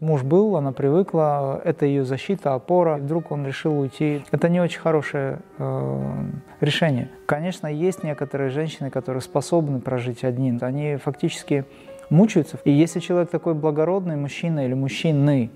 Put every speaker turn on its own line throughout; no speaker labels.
Муж был, она привыкла, это ее защита, опора. Вдруг он решил уйти. Это не очень хорошее э, решение. Конечно, есть некоторые женщины, которые способны прожить одни. Они фактически мучаются. И если человек такой благородный, мужчина или мужчины,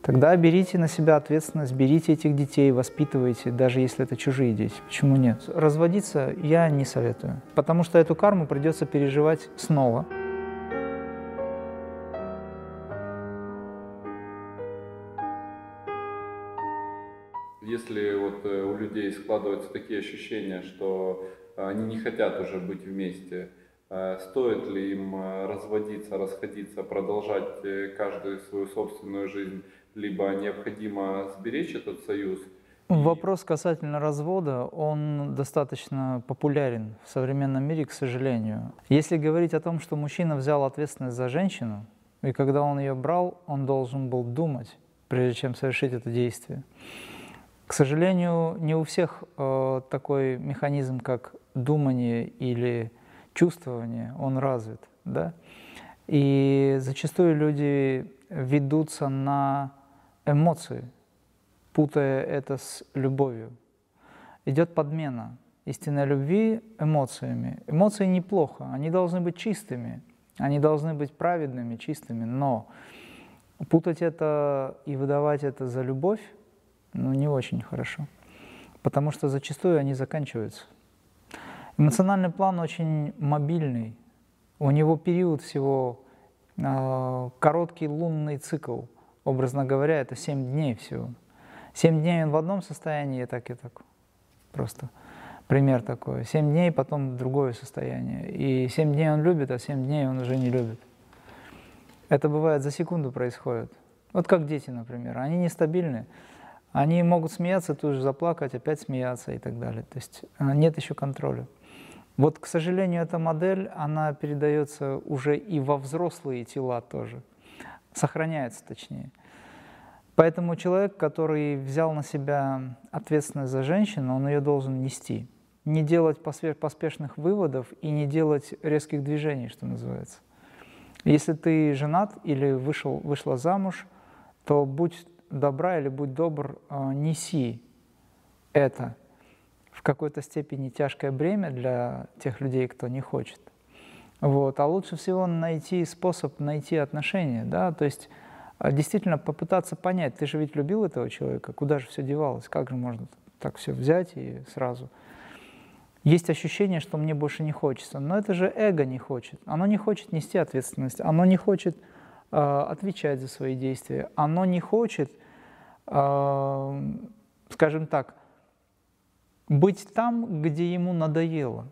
тогда берите на себя ответственность, берите этих детей, воспитывайте, даже если это чужие дети. Почему нет? Разводиться я не советую, потому что эту карму придется переживать снова.
Если вот э, у людей складываются такие ощущения, что они не хотят уже быть вместе, э, стоит ли им э, разводиться, расходиться, продолжать каждую свою собственную жизнь, либо необходимо сберечь этот союз?
Вопрос касательно развода, он достаточно популярен в современном мире, к сожалению. Если говорить о том, что мужчина взял ответственность за женщину, и когда он ее брал, он должен был думать, прежде чем совершить это действие. К сожалению, не у всех э, такой механизм, как думание или чувствование, он развит. Да? И зачастую люди ведутся на эмоции, путая это с любовью. Идет подмена истинной любви эмоциями. Эмоции неплохо, они должны быть чистыми, они должны быть праведными, чистыми, но путать это и выдавать это за любовь ну, не очень хорошо, потому что зачастую они заканчиваются. Эмоциональный план очень мобильный, у него период всего э, короткий лунный цикл, образно говоря, это 7 дней всего. 7 дней он в одном состоянии, и так и так. Просто пример такой. 7 дней, потом другое состояние. И 7 дней он любит, а 7 дней он уже не любит. Это бывает за секунду происходит. Вот как дети, например. Они нестабильны. Они могут смеяться, тут же заплакать, опять смеяться и так далее. То есть а, нет еще контроля. Вот, к сожалению, эта модель, она передается уже и во взрослые тела тоже, сохраняется точнее. Поэтому человек, который взял на себя ответственность за женщину, он ее должен нести. Не делать поспешных выводов и не делать резких движений, что называется. Если ты женат или вышел, вышла замуж, то будь добра или будь добр, а, неси это в какой-то степени тяжкое бремя для тех людей, кто не хочет. Вот. А лучше всего найти способ найти отношения, да, то есть а, действительно попытаться понять, ты же ведь любил этого человека, куда же все девалось, как же можно так все взять и сразу. Есть ощущение, что мне больше не хочется, но это же эго не хочет. Оно не хочет нести ответственность, оно не хочет э, отвечать за свои действия, оно не хочет скажем так, быть там, где ему надоело.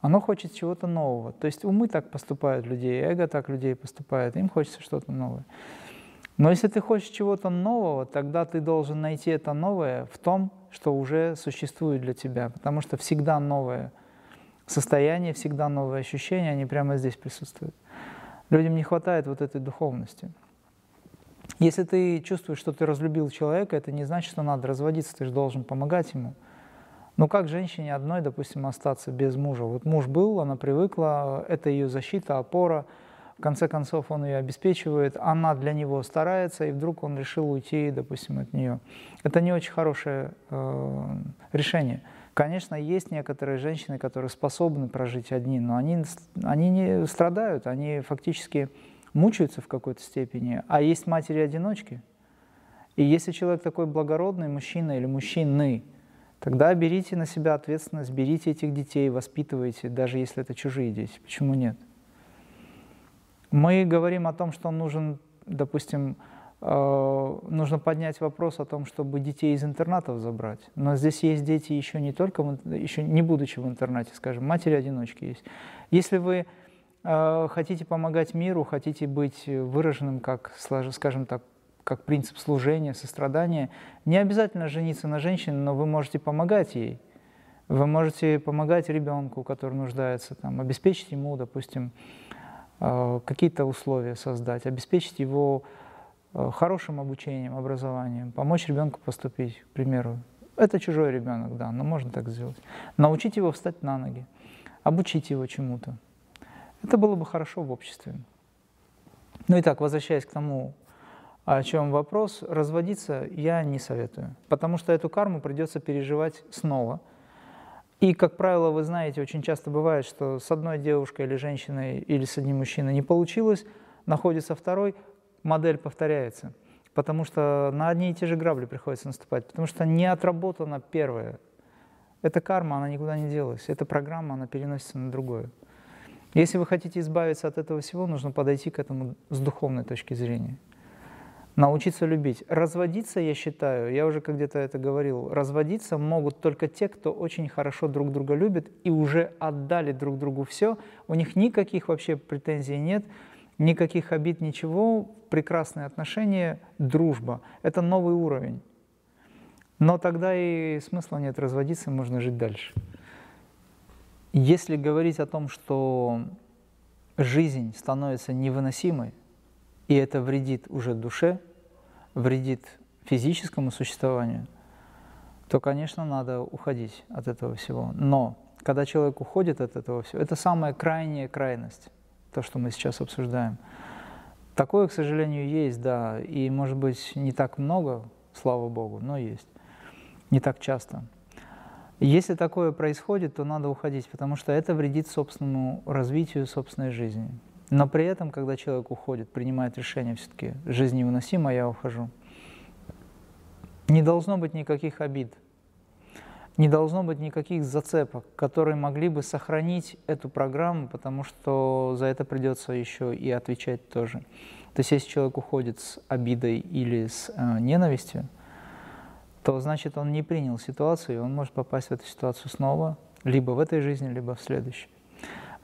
Оно хочет чего-то нового. То есть умы так поступают людей, эго так людей поступает, им хочется что-то новое. Но если ты хочешь чего-то нового, тогда ты должен найти это новое в том, что уже существует для тебя, потому что всегда новое состояние, всегда новые ощущения, они прямо здесь присутствуют. Людям не хватает вот этой духовности. Если ты чувствуешь, что ты разлюбил человека, это не значит, что надо разводиться, ты же должен помогать ему. Ну как женщине одной, допустим, остаться без мужа? Вот муж был, она привыкла, это ее защита, опора, в конце концов он ее обеспечивает, она для него старается, и вдруг он решил уйти, допустим, от нее. Это не очень хорошее э, решение. Конечно, есть некоторые женщины, которые способны прожить одни, но они, они не страдают, они фактически мучаются в какой-то степени, а есть матери-одиночки. И если человек такой благородный, мужчина или мужчины, тогда берите на себя ответственность, берите этих детей, воспитывайте, даже если это чужие дети. Почему нет? Мы говорим о том, что нужен, допустим, э, нужно поднять вопрос о том, чтобы детей из интернатов забрать. Но здесь есть дети еще не только, еще не будучи в интернате, скажем, матери-одиночки есть. Если вы хотите помогать миру, хотите быть выраженным, как, скажем так, как принцип служения, сострадания, не обязательно жениться на женщине, но вы можете помогать ей. Вы можете помогать ребенку, который нуждается, там, обеспечить ему, допустим, а, какие-то условия создать, обеспечить его а, хорошим обучением, образованием, помочь ребенку поступить, к примеру. Это чужой ребенок, да, но можно так сделать. Научить его встать на ноги, обучить его чему-то. Это было бы хорошо в обществе. Ну и так, возвращаясь к тому, о чем вопрос, разводиться я не советую, потому что эту карму придется переживать снова. И, как правило, вы знаете, очень часто бывает, что с одной девушкой или женщиной или с одним мужчиной не получилось, находится второй, модель повторяется, потому что на одни и те же грабли приходится наступать, потому что не отработана первая. Эта карма, она никуда не делась, эта программа, она переносится на другое. Если вы хотите избавиться от этого всего, нужно подойти к этому с духовной точки зрения. Научиться любить. Разводиться, я считаю, я уже где-то это говорил, разводиться могут только те, кто очень хорошо друг друга любит и уже отдали друг другу все, у них никаких вообще претензий нет, никаких обид, ничего, прекрасные отношения, дружба. Это новый уровень. Но тогда и смысла нет разводиться, можно жить дальше. Если говорить о том, что жизнь становится невыносимой, и это вредит уже душе, вредит физическому существованию, то, конечно, надо уходить от этого всего. Но когда человек уходит от этого всего, это самая крайняя крайность, то, что мы сейчас обсуждаем. Такое, к сожалению, есть, да, и, может быть, не так много, слава Богу, но есть. Не так часто. Если такое происходит, то надо уходить, потому что это вредит собственному развитию собственной жизни. Но при этом, когда человек уходит, принимает решение все-таки жизнь невыносима, я ухожу. Не должно быть никаких обид, не должно быть никаких зацепок, которые могли бы сохранить эту программу, потому что за это придется еще и отвечать тоже. То есть если человек уходит с обидой или с э, ненавистью, то значит он не принял ситуацию, и он может попасть в эту ситуацию снова, либо в этой жизни, либо в следующей.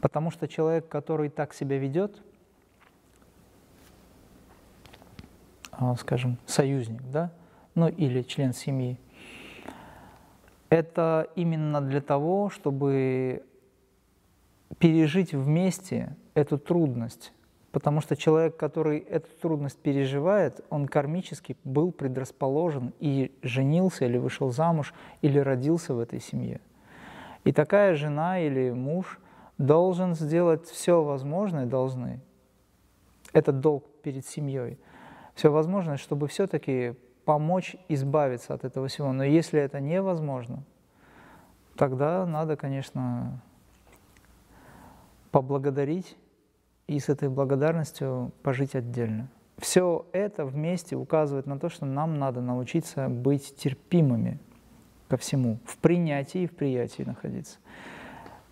Потому что человек, который так себя ведет, а, скажем, союзник, да, ну или член семьи, это именно для того, чтобы пережить вместе эту трудность, Потому что человек, который эту трудность переживает, он кармически был предрасположен и женился или вышел замуж, или родился в этой семье. И такая жена или муж должен сделать все возможное, должны, это долг перед семьей, все возможное, чтобы все-таки помочь избавиться от этого всего. Но если это невозможно, тогда надо, конечно, поблагодарить и с этой благодарностью пожить отдельно. Все это вместе указывает на то, что нам надо научиться быть терпимыми ко всему, в принятии и в приятии находиться.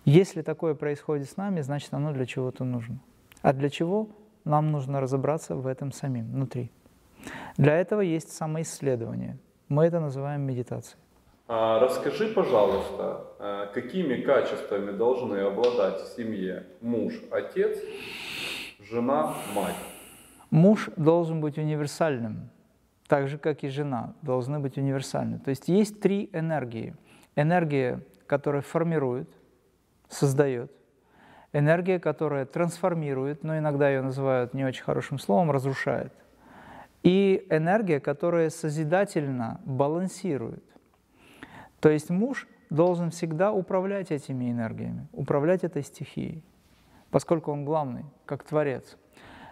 Если такое происходит с нами, значит оно для чего-то нужно. А для чего? Нам нужно разобраться в этом самим, внутри. Для этого есть самоисследование. Мы это называем медитацией.
А расскажи, пожалуйста, э, какими качествами должны обладать в семье муж, отец, жена, мать?
Муж должен быть универсальным, так же, как и жена должны быть универсальны. То есть есть три энергии. Энергия, которая формирует, создает. Энергия, которая трансформирует, но иногда ее называют не очень хорошим словом, разрушает. И энергия, которая созидательно балансирует. То есть муж должен всегда управлять этими энергиями, управлять этой стихией, поскольку он главный, как творец.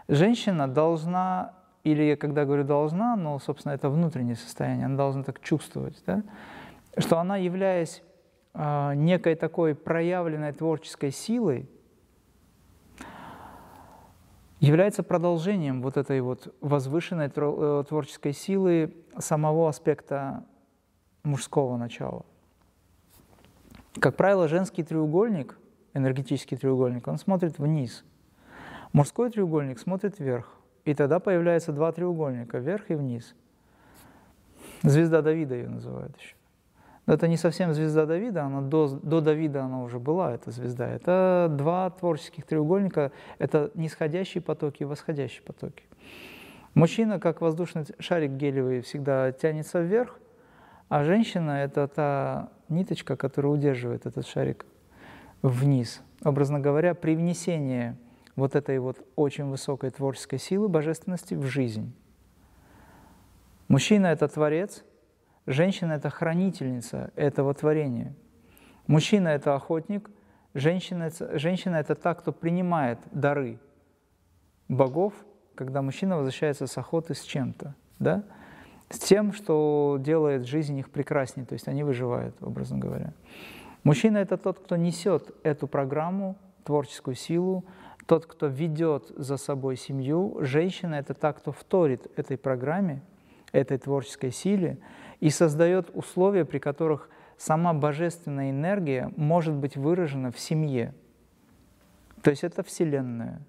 Женщина должна, или я когда говорю должна, но, собственно, это внутреннее состояние, она должна так чувствовать, да, что она, являясь э, некой такой проявленной творческой силой, является продолжением вот этой вот возвышенной э, творческой силы самого аспекта мужского начала. Как правило, женский треугольник, энергетический треугольник, он смотрит вниз. Мужской треугольник смотрит вверх. И тогда появляются два треугольника, вверх и вниз. Звезда Давида ее называют еще. Но это не совсем звезда Давида, она до, до Давида она уже была, эта звезда. Это два творческих треугольника, это нисходящие потоки и восходящие потоки. Мужчина, как воздушный шарик гелевый, всегда тянется вверх, а женщина – это та ниточка, которая удерживает этот шарик вниз. Образно говоря, привнесение вот этой вот очень высокой творческой силы божественности в жизнь. Мужчина – это творец, женщина – это хранительница этого творения. Мужчина – это охотник, женщина – женщина – это та, кто принимает дары богов когда мужчина возвращается с охоты с чем-то, да? С тем, что делает жизнь их прекраснее, то есть они выживают, образно говоря. Мужчина – это тот, кто несет эту программу, творческую силу, тот, кто ведет за собой семью. Женщина – это та, кто вторит этой программе, этой творческой силе и создает условия, при которых сама божественная энергия может быть выражена в семье. То есть это Вселенная.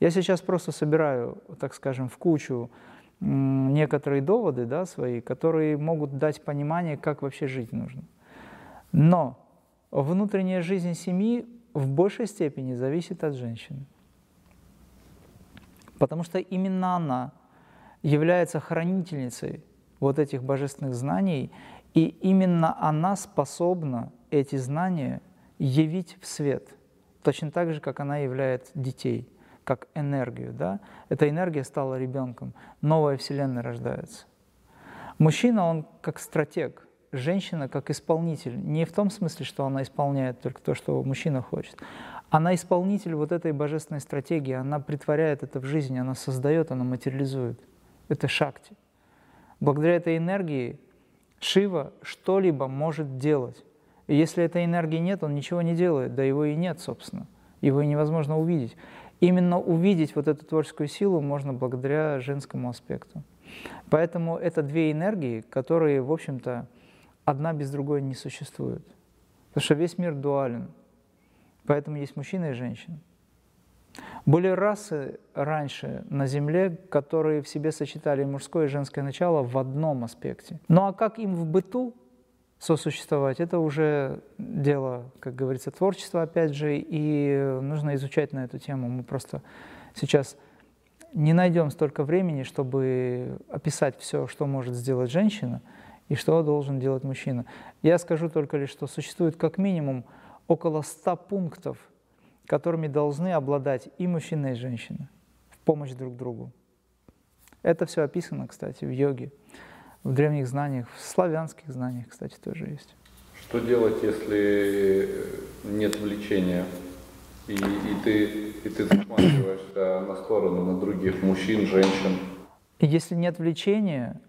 Я сейчас просто собираю, так скажем, в кучу некоторые доводы да, свои, которые могут дать понимание, как вообще жить нужно. Но внутренняя жизнь семьи в большей степени зависит от женщины. Потому что именно она является хранительницей вот этих божественных знаний, и именно она способна эти знания явить в свет, точно так же, как она являет детей – как энергию. Да? Эта энергия стала ребенком, новая вселенная рождается. Мужчина, он как стратег, женщина как исполнитель. Не в том смысле, что она исполняет только то, что мужчина хочет. Она исполнитель вот этой божественной стратегии, она притворяет это в жизнь, она создает, она материализует. Это шакти. Благодаря этой энергии Шива что-либо может делать. И если этой энергии нет, он ничего не делает, да его и нет, собственно. Его невозможно увидеть именно увидеть вот эту творческую силу можно благодаря женскому аспекту. Поэтому это две энергии, которые, в общем-то, одна без другой не существуют. Потому что весь мир дуален. Поэтому есть мужчина и женщина. Были расы раньше на Земле, которые в себе сочетали мужское и женское начало в одном аспекте. Ну а как им в быту сосуществовать, это уже дело, как говорится, творчества, опять же, и нужно изучать на эту тему. Мы просто сейчас не найдем столько времени, чтобы описать все, что может сделать женщина и что должен делать мужчина. Я скажу только лишь, что существует как минимум около 100 пунктов, которыми должны обладать и мужчина, и женщина в помощь друг другу. Это все описано, кстати, в йоге в древних знаниях, в славянских знаниях, кстати, тоже есть.
Что делать, если нет влечения, и, и, ты, и ты засматриваешься на сторону, на других мужчин, женщин?
Если нет влечения,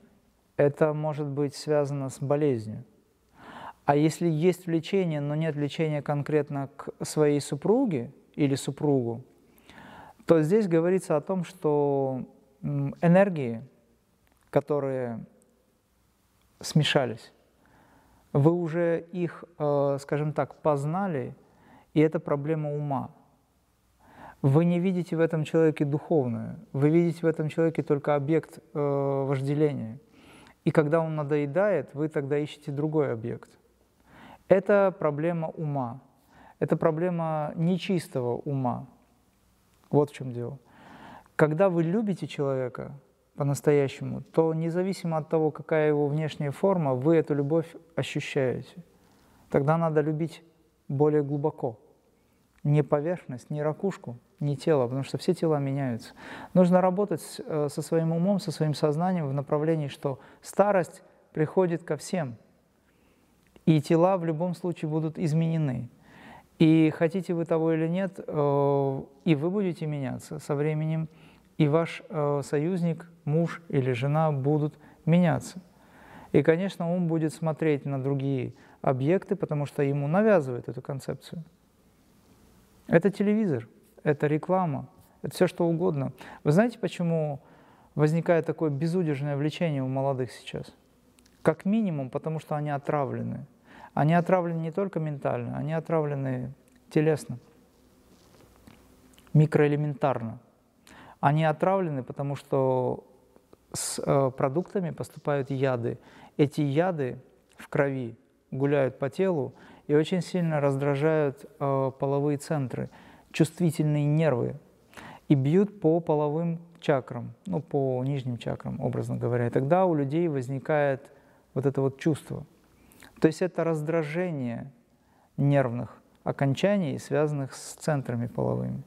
это может быть связано с болезнью. А если есть влечение, но нет влечения конкретно к своей супруге или супругу, то здесь говорится о том, что энергии, которые смешались. Вы уже их, э, скажем так, познали, и это проблема ума. Вы не видите в этом человеке духовное, вы видите в этом человеке только объект э, вожделения. И когда он надоедает, вы тогда ищете другой объект. Это проблема ума, это проблема нечистого ума. Вот в чем дело. Когда вы любите человека, по-настоящему, то независимо от того, какая его внешняя форма, вы эту любовь ощущаете. Тогда надо любить более глубоко. Не поверхность, не ракушку, не тело, потому что все тела меняются. Нужно работать э, со своим умом, со своим сознанием в направлении, что старость приходит ко всем, и тела в любом случае будут изменены. И хотите вы того или нет, э, и вы будете меняться со временем, и ваш э, союзник, муж или жена будут меняться. И, конечно, он будет смотреть на другие объекты, потому что ему навязывают эту концепцию. Это телевизор, это реклама, это все что угодно. Вы знаете, почему возникает такое безудержное влечение у молодых сейчас? Как минимум, потому что они отравлены. Они отравлены не только ментально, они отравлены телесно, микроэлементарно. Они отравлены, потому что с э, продуктами поступают яды. Эти яды в крови гуляют по телу и очень сильно раздражают э, половые центры, чувствительные нервы и бьют по половым чакрам, ну, по нижним чакрам, образно говоря. И тогда у людей возникает вот это вот чувство. То есть это раздражение нервных окончаний, связанных с центрами половыми.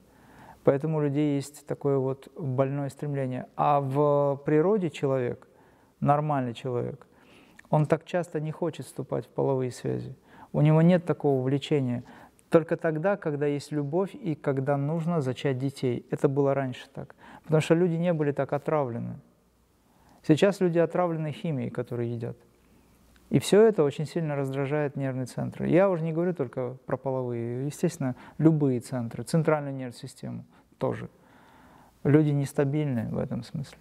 Поэтому у людей есть такое вот больное стремление. А в природе человек, нормальный человек, он так часто не хочет вступать в половые связи. У него нет такого влечения. только тогда, когда есть любовь и когда нужно зачать детей. Это было раньше так. Потому что люди не были так отравлены. Сейчас люди отравлены химией, которую едят. И все это очень сильно раздражает нервный центр. Я уже не говорю только про половые, естественно, любые центры, центральную нервную систему тоже. Люди нестабильны в этом смысле.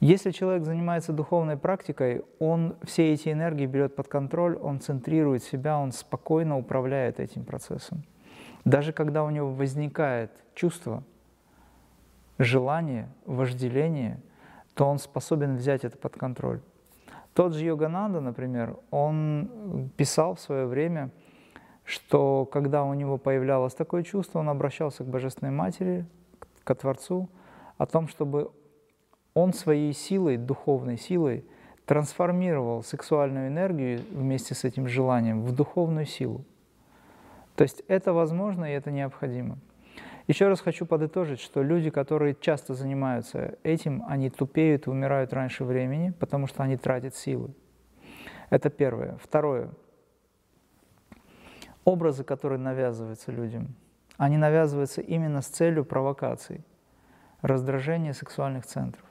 Если человек занимается духовной практикой, он все эти энергии берет под контроль, он центрирует себя, он спокойно управляет этим процессом. Даже когда у него возникает чувство, желание, вожделение, то он способен взять это под контроль. Тот же Йогананда, например, он писал в свое время, что когда у него появлялось такое чувство, он обращался к Божественной Матери, к Творцу, о том, чтобы он своей силой, духовной силой, трансформировал сексуальную энергию вместе с этим желанием в духовную силу. То есть это возможно и это необходимо. Еще раз хочу подытожить, что люди, которые часто занимаются этим, они тупеют и умирают раньше времени, потому что они тратят силы. Это первое. Второе. Образы, которые навязываются людям, они навязываются именно с целью провокаций, раздражения сексуальных центров.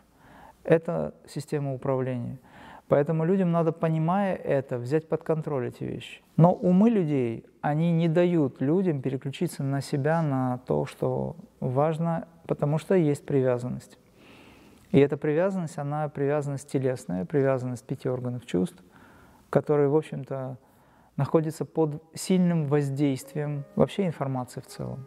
Это система управления. Поэтому людям надо, понимая это, взять под контроль эти вещи. Но умы людей, они не дают людям переключиться на себя, на то, что важно, потому что есть привязанность. И эта привязанность, она привязанность телесная, привязанность пяти органов чувств, которые, в общем-то, находятся под сильным воздействием вообще информации в целом.